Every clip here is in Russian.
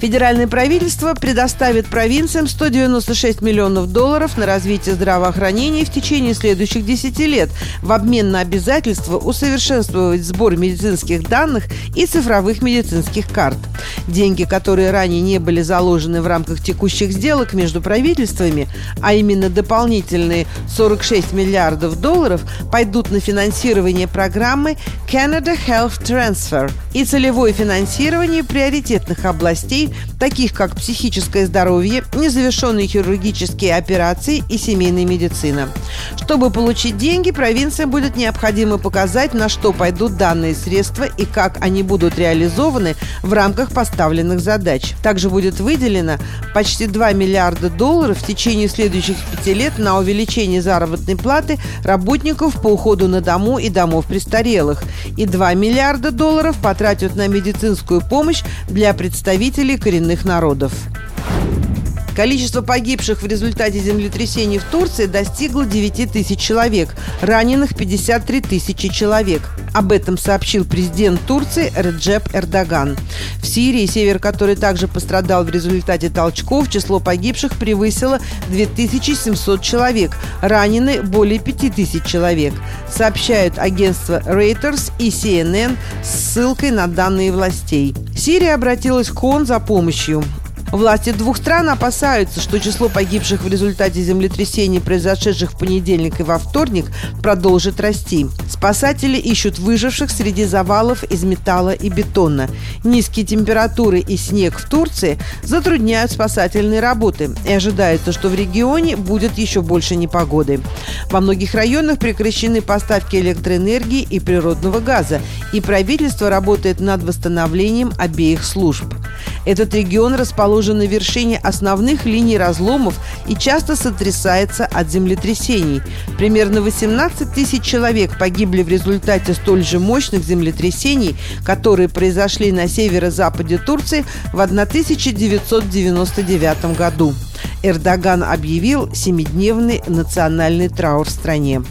Федеральное правительство предоставит провинциям 196 миллионов долларов на развитие здравоохранения в течение следующих 10 лет в обмен на обязательство усовершенствовать сбор медицинских данных и цифровых медицинских карт. Деньги, которые ранее не были заложены в рамках текущих сделок между правительствами, а именно дополнительные 46 миллиардов долларов, пойдут на финансирование программы Canada Health Transfer и целевое финансирование приоритетных областей таких как психическое здоровье, незавершенные хирургические операции и семейная медицина. Чтобы получить деньги, провинциям будет необходимо показать, на что пойдут данные средства и как они будут реализованы в рамках поставленных задач. Также будет выделено почти 2 миллиарда долларов в течение следующих пяти лет на увеличение заработной платы работников по уходу на дому и домов престарелых. И 2 миллиарда долларов потратят на медицинскую помощь для представителей коренных народов. Количество погибших в результате землетрясений в Турции достигло 9 тысяч человек, раненых 53 тысячи человек. Об этом сообщил президент Турции Реджеп Эрдоган. В Сирии, север которой также пострадал в результате толчков, число погибших превысило 2700 человек, ранены более 5000 человек, сообщают агентства Reuters и CNN с ссылкой на данные властей. Сирия обратилась к ООН за помощью. Власти двух стран опасаются, что число погибших в результате землетрясений, произошедших в понедельник и во вторник, продолжит расти. Спасатели ищут выживших среди завалов из металла и бетона. Низкие температуры и снег в Турции затрудняют спасательные работы и ожидается, что в регионе будет еще больше непогоды. Во многих районах прекращены поставки электроэнергии и природного газа, и правительство работает над восстановлением обеих служб. Этот регион расположен на вершине основных линий разломов и часто сотрясается от землетрясений. Примерно 18 тысяч человек погибли в результате столь же мощных землетрясений, которые произошли на северо-западе Турции в 1999 году. Эрдоган объявил семидневный национальный траур в стране.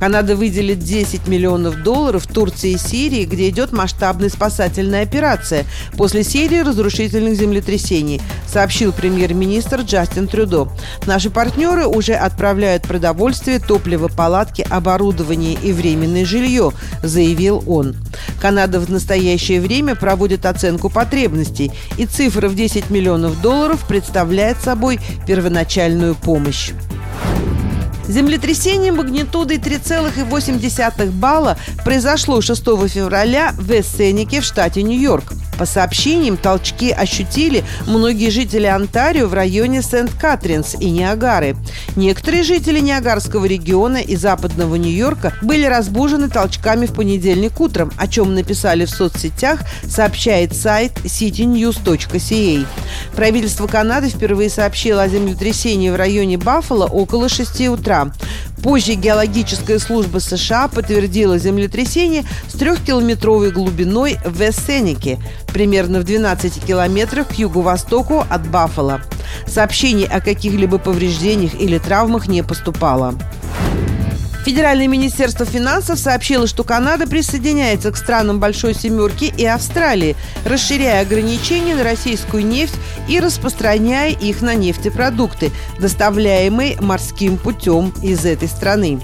Канада выделит 10 миллионов долларов Турции и Сирии, где идет масштабная спасательная операция после серии разрушительных землетрясений, сообщил премьер-министр Джастин Трюдо. Наши партнеры уже отправляют продовольствие, топливо, палатки, оборудование и временное жилье, заявил он. Канада в настоящее время проводит оценку потребностей, и цифра в 10 миллионов долларов представляет собой первоначальную помощь. Землетрясение магнитудой 3,8 балла произошло 6 февраля в Эссенике в штате Нью-Йорк. По сообщениям, толчки ощутили многие жители Онтарио в районе Сент-Катринс и Ниагары. Некоторые жители Ниагарского региона и западного Нью-Йорка были разбужены толчками в понедельник утром, о чем написали в соцсетях, сообщает сайт citynews.ca. Правительство Канады впервые сообщило о землетрясении в районе Баффало около 6 утра. Позже геологическая служба США подтвердила землетрясение с трехкилометровой глубиной в Эссенике, примерно в 12 километрах к юго-востоку от Баффало. Сообщений о каких-либо повреждениях или травмах не поступало. Федеральное министерство финансов сообщило, что Канада присоединяется к странам Большой Семерки и Австралии, расширяя ограничения на российскую нефть и распространяя их на нефтепродукты, доставляемые морским путем из этой страны.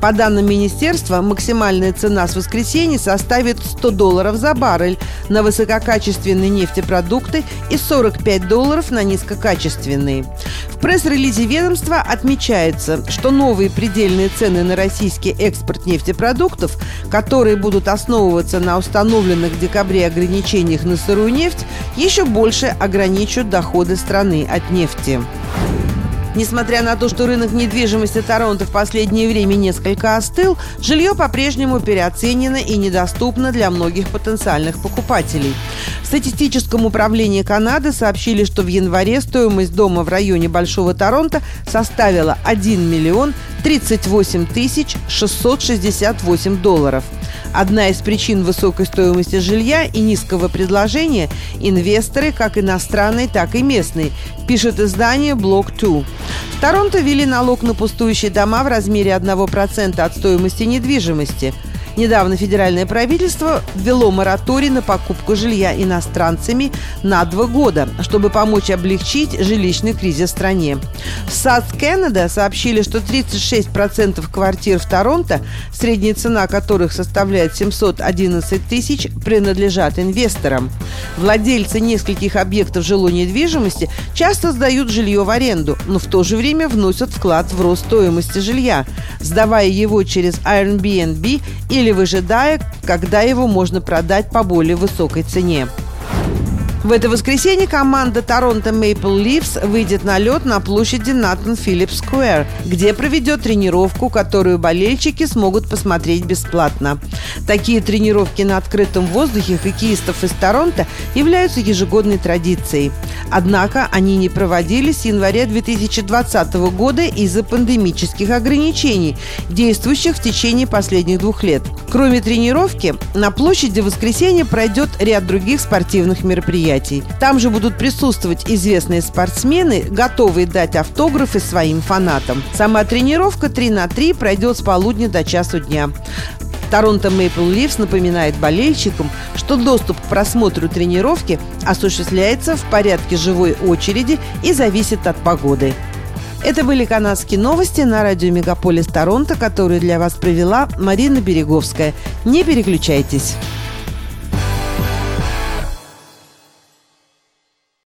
По данным министерства, максимальная цена с воскресенья составит 100 долларов за баррель на высококачественные нефтепродукты и 45 долларов на низкокачественные. В пресс-релизе ведомства отмечается, что новые предельные цены на российский экспорт нефтепродуктов, которые будут основываться на установленных в декабре ограничениях на сырую нефть, еще больше ограничат доходы страны от нефти. Несмотря на то, что рынок недвижимости Торонто в последнее время несколько остыл, жилье по-прежнему переоценено и недоступно для многих потенциальных покупателей. В статистическом управлении Канады сообщили, что в январе стоимость дома в районе Большого Торонто составила 1 миллион 38 тысяч 668 долларов. Одна из причин высокой стоимости жилья и низкого предложения – инвесторы, как иностранные, так и местные, пишет издание Block 2. В Торонто ввели налог на пустующие дома в размере 1% от стоимости недвижимости – Недавно федеральное правительство ввело мораторий на покупку жилья иностранцами на два года, чтобы помочь облегчить жилищный кризис в стране. В САД Канада сообщили, что 36% квартир в Торонто, средняя цена которых составляет 711 тысяч, принадлежат инвесторам. Владельцы нескольких объектов жилой недвижимости часто сдают жилье в аренду, но в то же время вносят вклад в рост стоимости жилья, сдавая его через Airbnb или или выжидая, когда его можно продать по более высокой цене. В это воскресенье команда Торонто Maple Leafs выйдет на лед на площади Натан Филлипс Сквер, где проведет тренировку, которую болельщики смогут посмотреть бесплатно. Такие тренировки на открытом воздухе хоккеистов из Торонто являются ежегодной традицией. Однако они не проводились с января 2020 года из-за пандемических ограничений, действующих в течение последних двух лет. Кроме тренировки, на площади в воскресенье пройдет ряд других спортивных мероприятий. Там же будут присутствовать известные спортсмены, готовые дать автографы своим фанатам. Сама тренировка 3 на 3 пройдет с полудня до часу дня. Торонто Мейпл Ливс напоминает болельщикам, что доступ к просмотру тренировки осуществляется в порядке живой очереди и зависит от погоды. Это были канадские новости на радио Мегаполис Торонто, которые для вас провела Марина Береговская. Не переключайтесь.